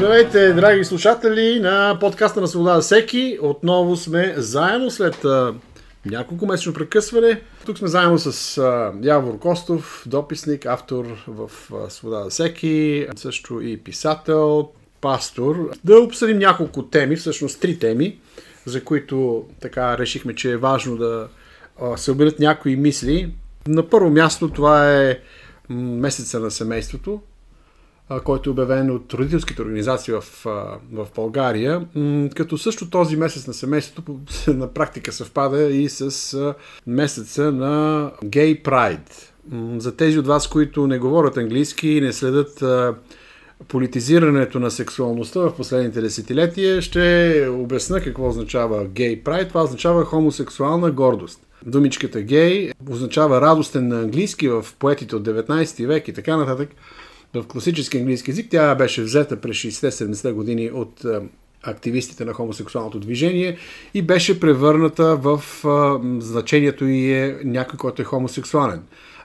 Здравейте, драги слушатели на подкаста на Свобода всеки. Отново сме заедно след а, няколко месечно прекъсване. Тук сме заедно с а, Явор Костов, дописник, автор в а, Свобода всеки, също и писател, пастор. Да обсъдим няколко теми, всъщност три теми, за които така решихме, че е важно да а, се обедят някои мисли. На първо място това е месеца на семейството, който е обявен от родителските организации в, в България, като също този месец на семейството на практика съвпада и с месеца на Gay Pride. За тези от вас, които не говорят английски и не следят политизирането на сексуалността в последните десетилетия, ще обясна какво означава Gay Pride. Това означава хомосексуална гордост. Думичката гей означава радостен на английски в поетите от 19 век и така нататък в класически английски язик. Тя беше взета през 60-70 години от активистите на хомосексуалното движение и беше превърната в а, значението и е някой, който е хомосексуален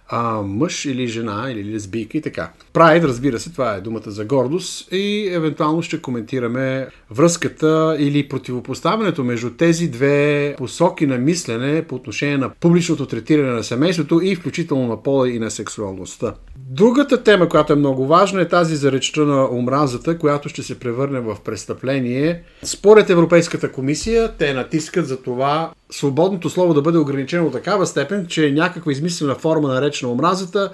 а, мъж или жена или лесбийка и така. Прайд, разбира се, това е думата за гордост и евентуално ще коментираме връзката или противопоставянето между тези две посоки на мислене по отношение на публичното третиране на семейството и включително на пола и на сексуалността. Другата тема, която е много важна, е тази за речта на омразата, която ще се превърне в престъпление. Според Европейската комисия, те натискат за това свободното слово да бъде ограничено до такава степен, че някаква измислена форма на реч на омразата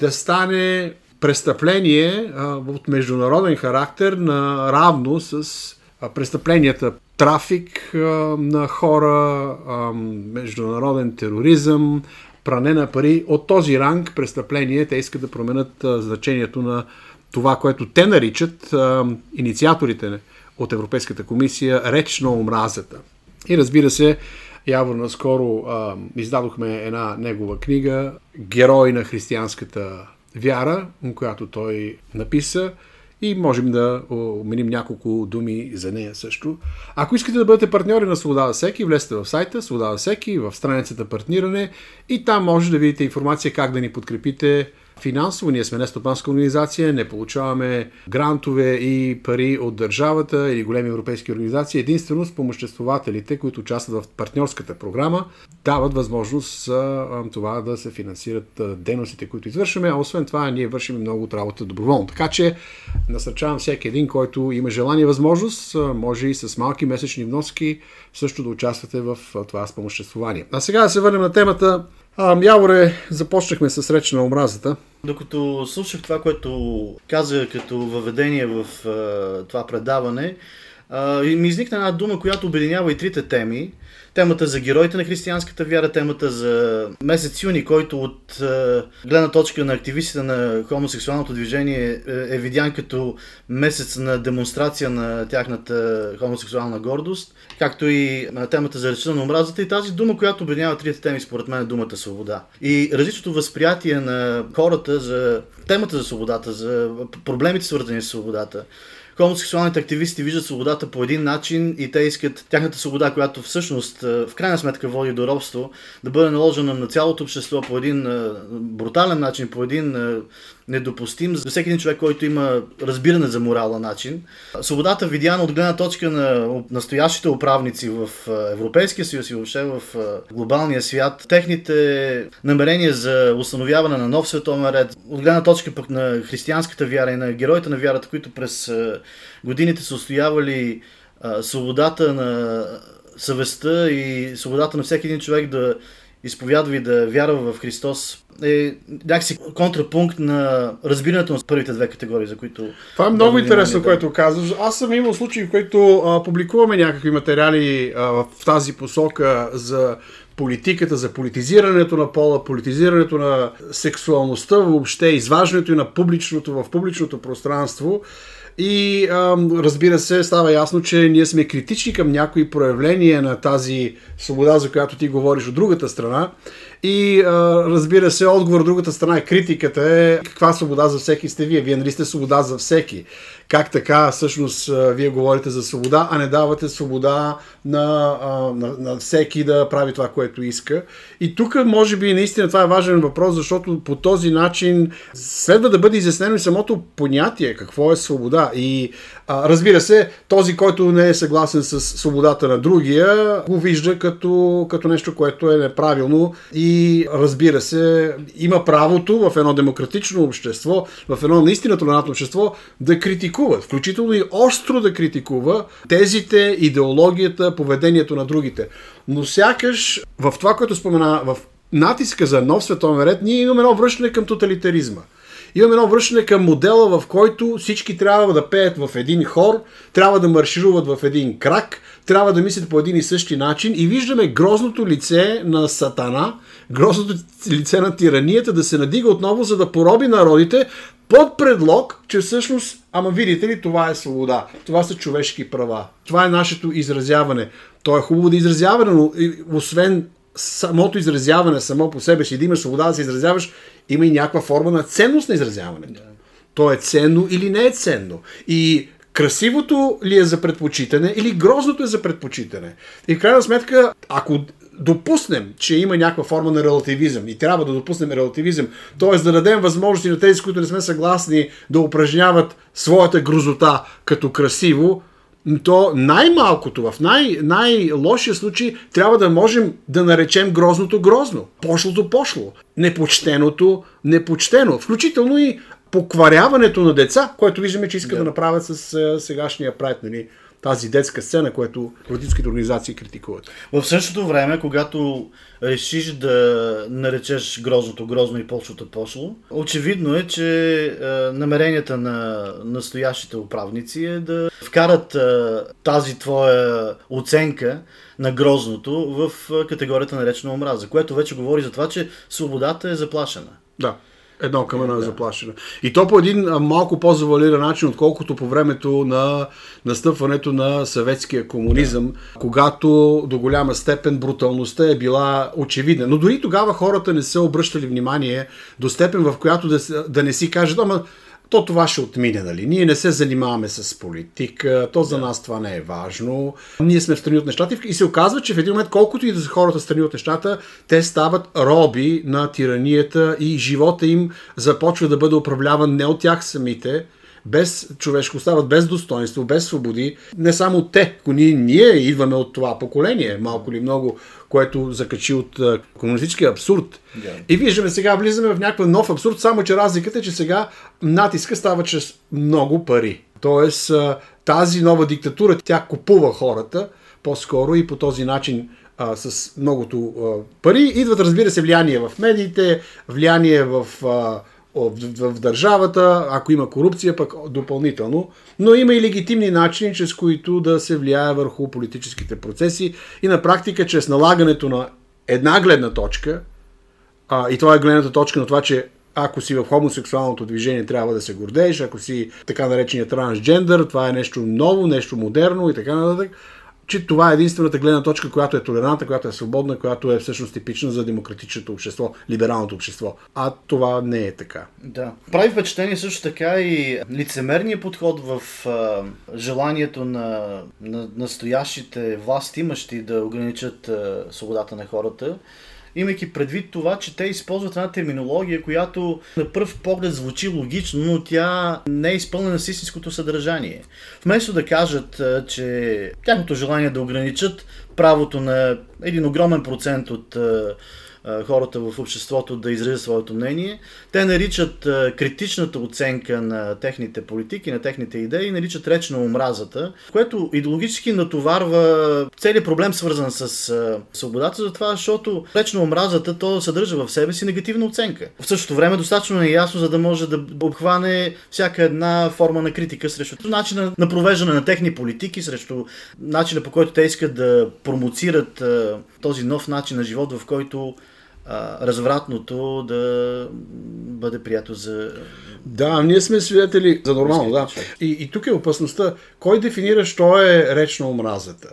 да стане престъпление а, от международен характер на равно с а, престъпленията трафик а, на хора, а, международен тероризъм, пране на пари. От този ранг престъпление те искат да променят а, значението на това, което те наричат а, инициаторите от Европейската комисия реч на омразата. И разбира се, Явор наскоро а, издадохме една негова книга Герой на християнската вяра, която той написа и можем да уменим няколко думи за нея също. Ако искате да бъдете партньори на Свобода всеки, влезте в сайта Свобода всеки, в страницата партниране и там може да видите информация как да ни подкрепите финансово. Ние сме не стопанска организация, не получаваме грантове и пари от държавата или големи европейски организации. Единствено спомоществователите, които участват в партньорската програма, дават възможност за това да се финансират дейностите, които извършваме. А освен това, ние вършим много от работа доброволно. Така че насърчавам всеки един, който има желание и възможност, може и с малки месечни вноски също да участвате в това спомоществование. А сега да се върнем на темата а, Яворе, започнахме с реч на омразата. Докато слушах това, което каза като въведение в а, това предаване, а, ми изникна една дума, която обединява и трите теми темата за героите на християнската вяра, темата за месец юни, който от е, гледна точка на активистите на хомосексуалното движение е, е видян като месец на демонстрация на тяхната хомосексуална гордост, както и на темата за речта на омразата и тази дума, която обединява трите теми, според мен е думата свобода. И различното възприятие на хората за темата за свободата, за проблемите свързани с свободата, хомосексуалните активисти виждат свободата по един начин и те искат тяхната свобода, която всъщност в крайна сметка води до робство, да бъде наложена на цялото общество по един брутален начин, по един недопустим за всеки един човек, който има разбиране за морала начин. Свободата, видяна от гледна точка на настоящите управници в Европейския съюз и въобще в глобалния свят, техните намерения за установяване на нов световен ред, от гледна точка пък на християнската вяра и на героите на вярата, които през годините са устоявали свободата на съвестта и свободата на всеки един човек да изповядва и да вярва в Христос е някакси контрапункт на разбирането на първите две категории, за които... Това е много интересно, да. което казваш. Аз съм имал случаи, в които а, публикуваме някакви материали а, в тази посока за политиката, за политизирането на пола, политизирането на сексуалността, въобще изваждането и на публичното в публичното пространство. И разбира се, става ясно, че ние сме критични към някои проявления на тази свобода, за която ти говориш от другата страна. И а, разбира се, отговор от другата страна е критиката е каква свобода за всеки сте вие. Вие нали сте свобода за всеки. Как така всъщност вие говорите за свобода, а не давате свобода на, на, на всеки да прави това, което иска. И тук може би наистина това е важен въпрос, защото по този начин следва да бъде изяснено и самото понятие какво е свобода. И а, разбира се, този, който не е съгласен с свободата на другия, го вижда като, като нещо, което е неправилно и разбира се, има правото в едно демократично общество, в едно наистина толерантно общество да критикува, включително и остро да критикува тезите, идеологията, поведението на другите. Но сякаш в това, което спомена, в натиска за нов световен ред, ние имаме едно връщане към тоталитаризма. Имаме едно връщане към модела, в който всички трябва да пеят в един хор, трябва да маршируват в един крак, трябва да мислят по един и същи начин и виждаме грозното лице на Сатана, грозното лице на тиранията да се надига отново, за да пороби народите под предлог, че всъщност, ама видите ли, това е свобода, това са човешки права, това е нашето изразяване. То е хубаво да изразяване, но освен самото изразяване само по себе си, да имаш свобода да се изразяваш, има и някаква форма на ценност на изразяването. Yeah. То е ценно или не е ценно. И красивото ли е за предпочитане или грозното е за предпочитане. И в крайна сметка, ако допуснем, че има някаква форма на релативизъм и трябва да допуснем релативизъм, т.е. да дадем възможности на тези, които не сме съгласни да упражняват своята грозота като красиво, то най-малкото, в най- най-лошия случай, трябва да можем да наречем грозното грозно, пошлото пошло, непочтеното непочтено, включително и покваряването на деца, което виждаме, че искат да, да. направят с сегашния прайд, нали, тази детска сцена, което родителските организации критикуват. В същото време, когато решиш да наречеш грозното грозно и пошлото пошло, очевидно е, че е, намеренията на настоящите управници е да вкарат е, тази твоя оценка на грозното в е, категорията наречена омраза, което вече говори за това, че свободата е заплашена. Да. Едно към едно е заплашено. И то по един малко по-завалиран начин, отколкото по времето на настъпването на съветския комунизъм, да. когато до голяма степен бруталността е била очевидна. Но дори тогава хората не са обръщали внимание до степен, в която да, да не си кажат, ама то това ще отмине, нали? Ние не се занимаваме с политика, то за нас това не е важно. Ние сме в страни от нещата и се оказва, че в един момент, колкото и да са хората страни от нещата, те стават роби на тиранията и живота им започва да бъде управляван не от тях самите, без човешко, остават без достоинство, без свободи. Не само те, ние, ние идваме от това поколение, малко ли много, което закачи от комунистическия абсурд. Yeah. И виждаме сега, влизаме в някакъв нов абсурд, само че разликата е, че сега натиска става чрез много пари. Тоест, тази нова диктатура, тя купува хората по-скоро и по този начин а, с многото а, пари. Идват, разбира се, влияние в медиите, влияние в а, в, в държавата, ако има корупция, пък допълнително. Но има и легитимни начини, чрез които да се влияе върху политическите процеси и на практика, чрез налагането на една гледна точка, а, и това е гледната точка на това, че ако си в хомосексуалното движение, трябва да се гордееш, ако си така наречения трансджендър, това е нещо ново, нещо модерно и така нататък че това е единствената гледна точка, която е толерантна, която е свободна, която е всъщност типична за демократичното общество, либералното общество. А това не е така. Да. Прави впечатление също така и лицемерният подход в а, желанието на, на настоящите власти имащи да ограничат а, свободата на хората имайки предвид това, че те използват една терминология, която на пръв поглед звучи логично, но тя не е изпълнена с истинското съдържание. Вместо да кажат, че тяхното желание да ограничат правото на един огромен процент от хората в обществото да изразят своето мнение. Те наричат критичната оценка на техните политики, на техните идеи, наричат реч на омразата, което идеологически натоварва целият проблем свързан с свободата, затова, защото реч на омразата то съдържа в себе си негативна оценка. В същото време достатъчно е ясно, за да може да обхване всяка една форма на критика срещу начина на провеждане на техни политики, срещу начина по който те искат да промоцират този нов начин на живот, в който а, развратното да бъде приято за... Да, ние сме свидетели за нормално, да. И, и тук е опасността. Кой дефинира, що е реч на омразата?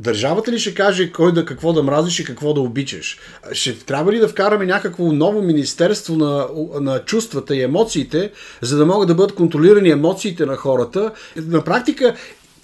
Държавата ли ще каже кой да какво да мразиш и какво да обичаш? Ще трябва ли да вкараме някакво ново министерство на, на чувствата и емоциите, за да могат да бъдат контролирани емоциите на хората? На практика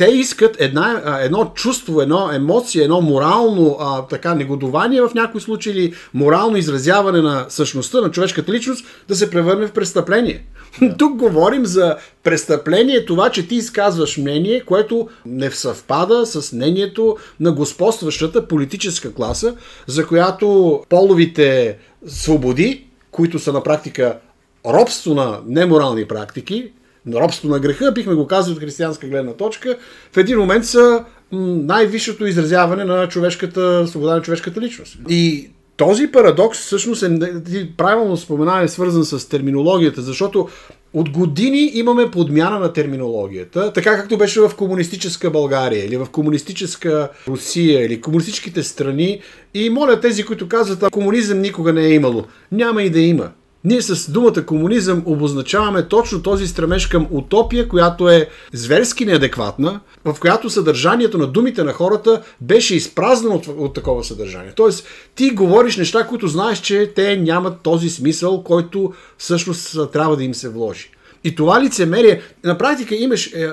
те искат една, едно чувство, едно емоция, едно морално а, така негодование в някои случаи или морално изразяване на същността на човешката личност да се превърне в престъпление. Да. Тук говорим за престъпление, това, че ти изказваш мнение, което не съвпада с мнението на господстващата политическа класа, за която половите свободи, които са на практика робство на неморални практики, робство на греха, бихме го казали от християнска гледна точка, в един момент са най-висшето изразяване на човешката свобода на човешката личност. И този парадокс всъщност е, правилно спомена, е свързан с терминологията, защото от години имаме подмяна на терминологията, така както беше в комунистическа България или в комунистическа Русия или комунистическите страни. И моля тези, които казват, а комунизъм никога не е имало. Няма и да има. Ние с думата комунизъм обозначаваме точно този стремеж към утопия, която е зверски неадекватна, в която съдържанието на думите на хората беше изпразнено от, от такова съдържание. Тоест, ти говориш неща, които знаеш, че те нямат този смисъл, който всъщност трябва да им се вложи. И това лицемерие, на практика имаш е, е,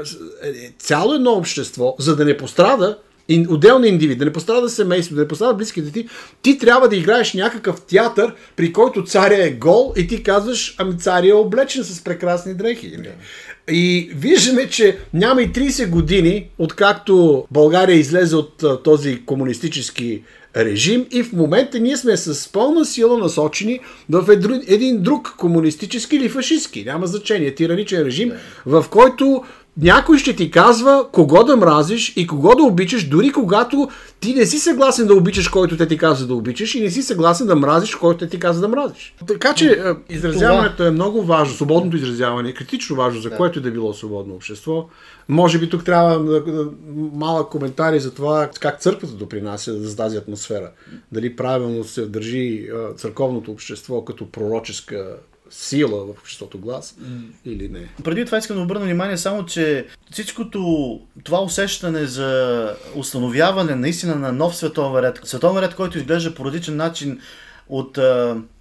цяло едно общество, за да не пострада, отделни индивид, да не пострада семейство, да не пострада близките ти, ти трябва да играеш някакъв театър, при който царя е гол и ти казваш, ами царя е облечен с прекрасни дрехи. Yeah. И виждаме, че няма и 30 години, откакто България излезе от а, този комунистически режим и в момента ние сме с пълна сила насочени в един друг комунистически или фашистски, няма значение, тираничен режим, в който някой ще ти казва кого да мразиш и кого да обичаш, дори когато ти не си съгласен да обичаш който те ти казва да обичаш и не си съгласен да мразиш който те ти казва да мразиш. Така че е, изразяването Това... е много важно, свободното изразяване е критично важно за да. което и да било свободно общество. Може би тук трябва малък коментари за това как църквата допринася за тази атмосфера. Дали правилно се държи църковното общество като пророческа сила в обществото глас mm. или не. Преди това искам да обърна внимание само, че всичкото това усещане за установяване наистина на нов световен ред, световен ред, който изглежда по различен начин от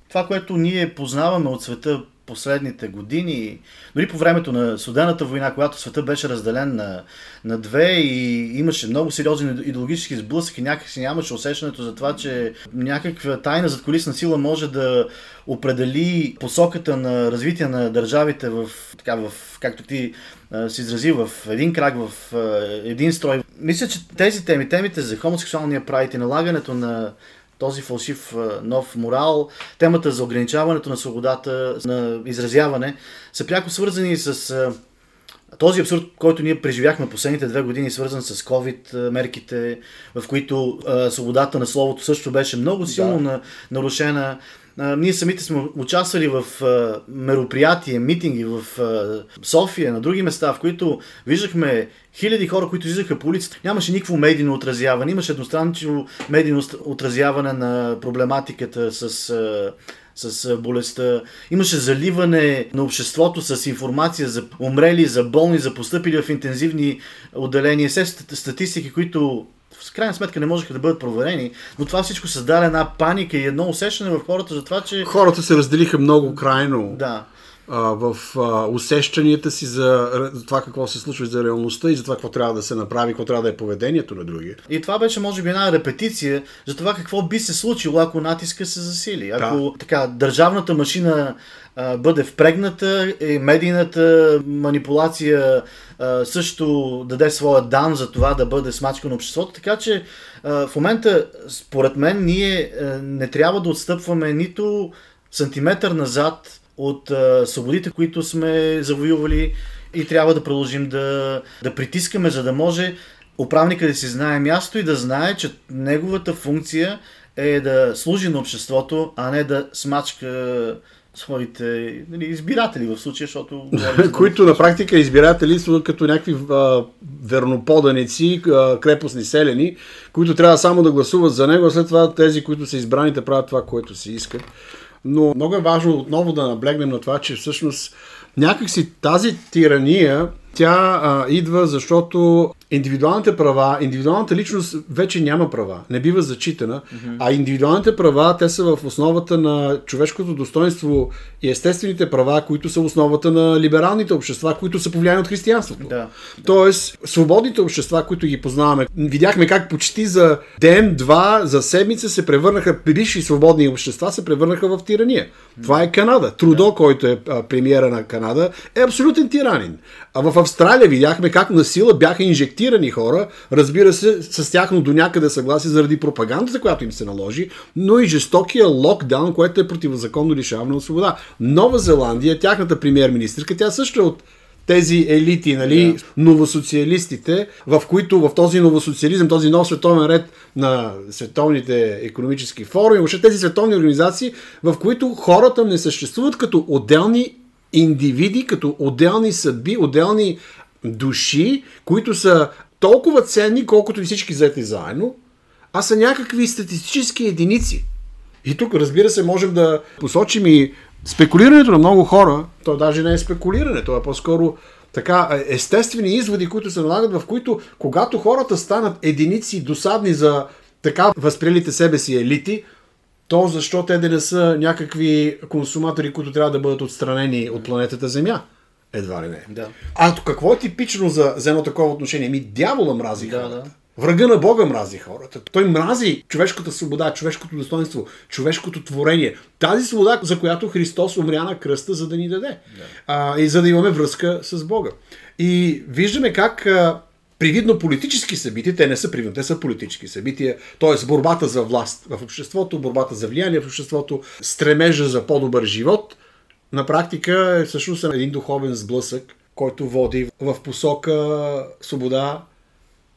това, което ние познаваме от света последните години, дори по времето на Судената война, когато света беше разделен на, на две и имаше много сериозни идеологически сблъсъки, някакси нямаше усещането за това, че някаква тайна зад колисна сила може да определи посоката на развитие на държавите в, така, в както ти се изрази, в един крак, в един строй. Мисля, че тези теми, темите за хомосексуалния прайд и налагането на този фалшив нов морал, темата за ограничаването на свободата на изразяване са пряко свързани с този абсурд, който ние преживяхме последните две години, свързан с COVID мерките, в които свободата на словото също беше много силно да. нарушена ние самите сме участвали в мероприятия, митинги в София, на други места, в които виждахме хиляди хора, които излизаха по улицата. Нямаше никакво медийно отразяване, имаше едностранчиво медийно отразяване на проблематиката с с болестта. Имаше заливане на обществото с информация за умрели, за болни, за поступили в интензивни отделения. Все статистики, които в крайна сметка не можеха да бъдат проверени, но това всичко създаде една паника и едно усещане в хората за това, че... Хората се разделиха много крайно. Да в а, усещанията си за, за това какво се случва за реалността и за това какво трябва да се направи, какво трябва да е поведението на другия. И това беше може би една репетиция за това какво би се случило, ако натиска се засили. Ако да. така, държавната машина а, бъде впрегната и медийната манипулация а, също даде своя дан за това да бъде смачкано обществото. Така че а, в момента, според мен, ние а, не трябва да отстъпваме нито сантиметър назад от а, свободите, които сме завоювали и трябва да продължим да, да притискаме, за да може управника да си знае място и да знае, че неговата функция е да служи на обществото, а не да смачка своите нали, избиратели в случая, защото... които на практика избиратели са като някакви а, верноподаници, а, крепостни селени, които трябва само да гласуват за него, а след това тези, които са избраните, правят това, което си искат. Но много е важно отново да наблегнем на това, че всъщност някакси тази тирания, тя а, идва защото индивидуалните права, индивидуалната личност вече няма права, не бива зачитана, mm-hmm. а индивидуалните права, те са в основата на човешкото достоинство и естествените права, които са основата на либералните общества, които са повлияни от християнството. Да. Тоест, свободните общества, които ги познаваме, видяхме как почти за ден, два, за седмица се превърнаха, бивши свободни общества се превърнаха в тирания. Mm-hmm. Това е Канада. Трудо, да. който е премиера на Канада, е абсолютен тиранин. А в Австралия видяхме как на сила бяха инжектирани хора, разбира се, с тяхно до някъде съгласие заради пропагандата, която им се наложи, но и жестокия локдаун, което е противозаконно лишаване от свобода. Нова Зеландия, тяхната премьер-министрка, тя също е от тези елити, нали, yeah. новосоциалистите, в които в този новосоциализъм, този нов световен ред на световните економически форуми, въобще тези световни организации, в които хората не съществуват като отделни индивиди, като отделни съдби, отделни души, които са толкова ценни, колкото и всички взети заедно, а са някакви статистически единици. И тук, разбира се, можем да посочим и спекулирането на много хора, то даже не е спекулиране, то е по-скоро така естествени изводи, които се налагат, в които когато хората станат единици досадни за така възприелите себе си елити, то защо те да не са някакви консуматори, които трябва да бъдат отстранени от планетата Земя? Едва ли не. Да. А какво е типично за, за едно такова отношение? Ми дявола мрази Да, хората. да. Врага на Бога мрази хората. Той мрази човешката свобода, човешкото достоинство, човешкото творение. Тази свобода, за която Христос умря на кръста, за да ни даде. Да. А, и за да имаме връзка с Бога. И виждаме как а, привидно политически събития, те не са привидно, те са политически събития, т.е. борбата за власт в обществото, борбата за влияние в обществото, стремежа за по-добър живот, на практика е всъщност един духовен сблъсък, който води в посока свобода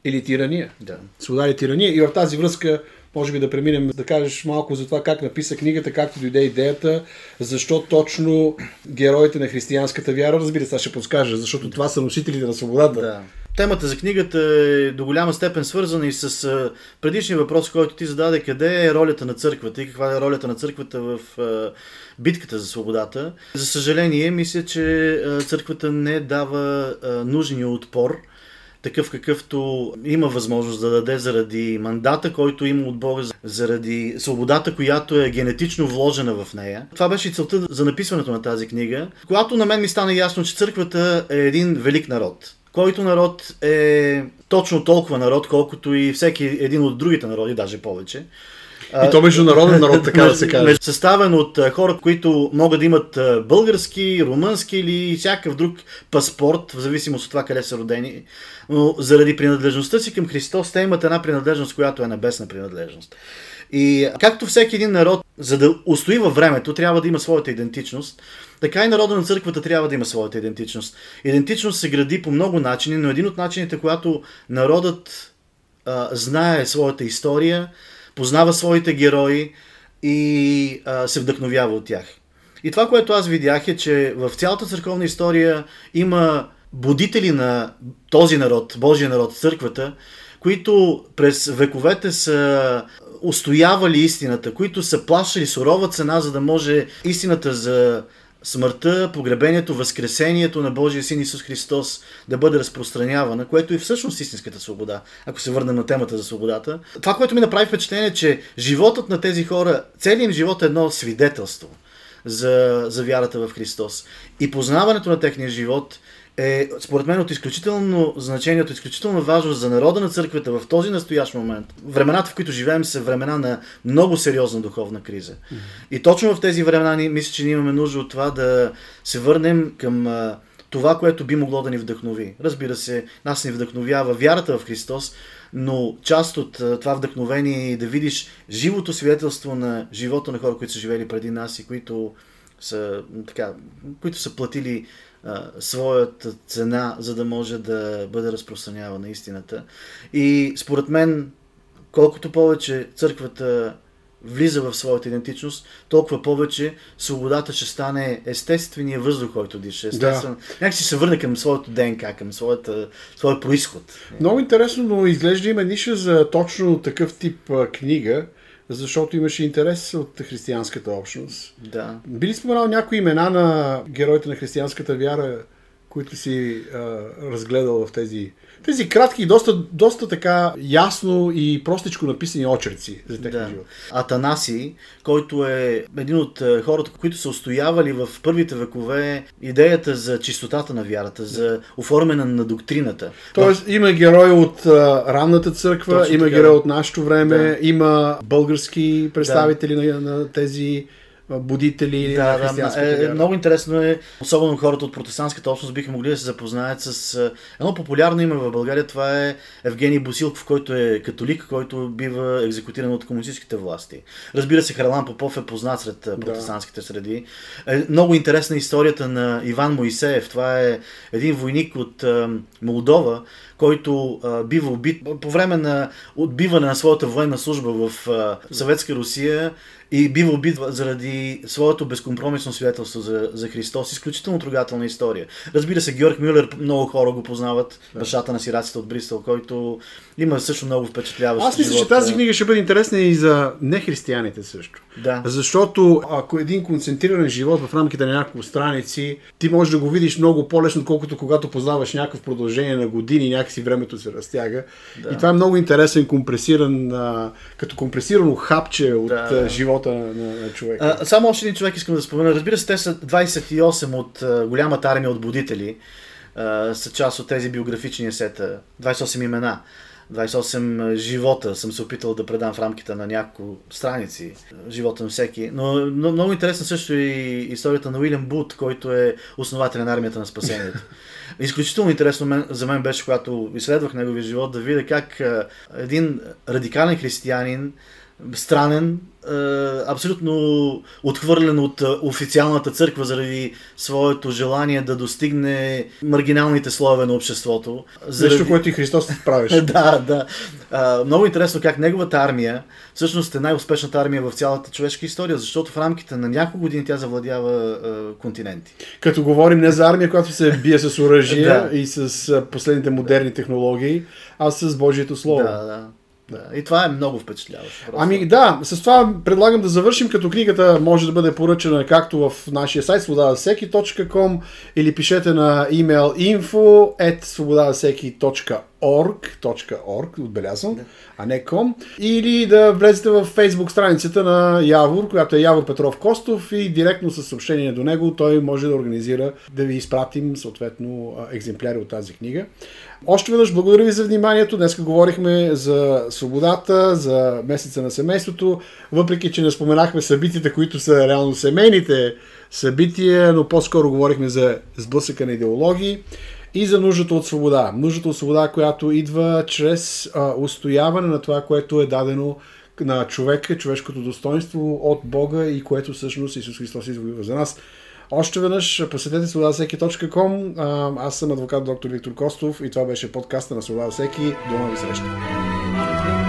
или тирания. Да. Свобода или тирания. И в тази връзка може би да преминем да кажеш малко за това как написа книгата, както дойде идеята, защо точно героите на християнската вяра, разбира се, ще подскажа, защото това са носителите на свободата. Да. Темата за книгата е до голяма степен свързана и с предишния въпрос, който ти зададе, къде е ролята на църквата и каква е ролята на църквата в битката за свободата. За съжаление, мисля, че църквата не дава нужния отпор, такъв какъвто има възможност да даде заради мандата, който има от Бога, заради свободата, която е генетично вложена в нея. Това беше и целта за написването на тази книга, когато на мен ми стана ясно, че църквата е един велик народ който народ е точно толкова народ, колкото и всеки един от другите народи, даже повече. И то международен народ, така да се каже. Съставен от хора, които могат да имат български, румънски или всякакъв друг паспорт, в зависимост от това къде са родени. Но заради принадлежността си към Христос, те имат една принадлежност, която е небесна принадлежност. И както всеки един народ, за да устои във времето, трябва да има своята идентичност, така и народа на църквата трябва да има своята идентичност. Идентичност се гради по много начини, но един от начините, когато народът а, знае своята история, познава своите герои и а, се вдъхновява от тях. И това, което аз видях е, че в цялата църковна история има будители на този народ, Божия народ, църквата, които през вековете са устоявали истината, които са плащали сурова цена, за да може истината за смъртта, погребението, възкресението на Божия син Исус Христос да бъде разпространявана, което е всъщност истинската свобода, ако се върнем на темата за свободата. Това, което ми направи впечатление, е, че животът на тези хора, целият им живот е едно свидетелство за, за вярата в Христос. И познаването на техния живот е, според мен, от изключително значение, от изключително важност за народа на църквата в този настоящ момент. Времената, в които живеем, са времена на много сериозна духовна криза. Mm-hmm. И точно в тези времена, ни, мисля, че ние имаме нужда от това да се върнем към а, това, което би могло да ни вдъхнови. Разбира се, нас ни вдъхновява вярата в Христос, но част от а, това вдъхновение е да видиш живото свидетелство на живота на хора, които са живели преди нас и които са, така, които са платили а, своята цена, за да може да бъде разпространявана истината. И според мен, колкото повече църквата влиза в своята идентичност, толкова повече свободата ще стане естествения въздух, който диша. Естествен. Да. Някак си се върне към своето ДНК, към своята, своя происход. Много интересно, но изглежда има ниша за точно такъв тип книга, защото имаше интерес от християнската общност. Да. Би ли споменал някои имена на героите на християнската вяра, които си а, разгледал в тези, тези кратки доста, доста така ясно и простичко написани очерци за техния Да. живот. Атанаси, който е един от е, хората, които са устоявали в първите векове идеята за чистотата на вярата, за оформяне на доктрината. Тоест има герой от а, ранната църква, Точно има така, герой да. от нашето време, Да. има български представители на, на тези будители на Да, да, християнската е, вяра. много интересно е, особено хората от протестантската общност биха могли да се запознаят с е, едно популярно име в България, това е Евгений Босилков, който е католик, който бива екзекутиран от комунистическите власти. Разбира се, Харлан Попов е познат сред е, протестантските среди. Е, много интересна е историята на Иван Моисеев. Това е един войник от е, Молдова, който а, бива убит по време на отбиване на своята военна служба в а, Съветска Русия и бива убит заради своето безкомпромисно свидетелство за, за Христос. Изключително трогателна история. Разбира се, Георг Мюллер, много хора го познават, бащата на сираците от Бристол, който има също много впечатляващ Аз мисля, че тази книга ще бъде интересна и за нехристияните също. Да. Защото ако един концентриран живот в рамките на няколко страници, ти можеш да го видиш много по-лесно, отколкото когато познаваш някакъв продължение на години, някакси времето се разтяга. Да. И това е много интересен, компресиран, а, като компресирано хапче от Да, живота на, на, на човека. А, само още един човек искам да спомена. Разбира се, те са 28 от а, голямата армия от будители. А, са част от тези биографични сета. 28 имена. 28 живота съм се опитал да предам в рамките на няколко страници. Живота на всеки. Но, но много интересна също и историята на Уилям Бут, който е основател на армията на спасението. Изключително интересно мен, за мен беше, когато изследвах неговия живот, да видя как един радикален християнин, странен, абсолютно отхвърлен от а, официалната църква заради своето желание да достигне маргиналните слоеве на обществото. Нещо, което и Христос правеше. да, да. А, много интересно как неговата армия всъщност е най-успешната армия в цялата човешка история, защото в рамките на няколко години тя завладява а, континенти. Като говорим не за армия, която се бие с оръжие Да. и с последните модерни технологии, а с Божието Слово. Да, да. Да. И това е много впечатляващо. просто. Ами да, с това предлагам да завършим, като книгата може да бъде поръчана както в нашия сайт свободавасеки.com или пишете на имейл info at свободавасеки.org, отбелязвам, а не com, или да влезете в фейсбук страницата на Явор, която е Явор Петров Костов и директно с съобщение до него той може да организира да ви изпратим съответно екземпляри от тази книга. Още веднъж благодаря ви за вниманието. Днес говорихме за свободата, за месеца на семейството, въпреки че не споменахме събитията, които са реално семейните събития, но по-скоро говорихме за сблъсъка на идеологии и за нуждата от свобода. Нуждата от свобода, която идва чрез а, устояване на това, което е дадено на човека, човешкото достоинство от Бога и което всъщност Исус Христос извоюва за нас. Още веднъж посетете свободавсеки.com. Аз съм адвокат доктор Виктор Костов и това беше подкаста на Свобода всеки. До нови срещи!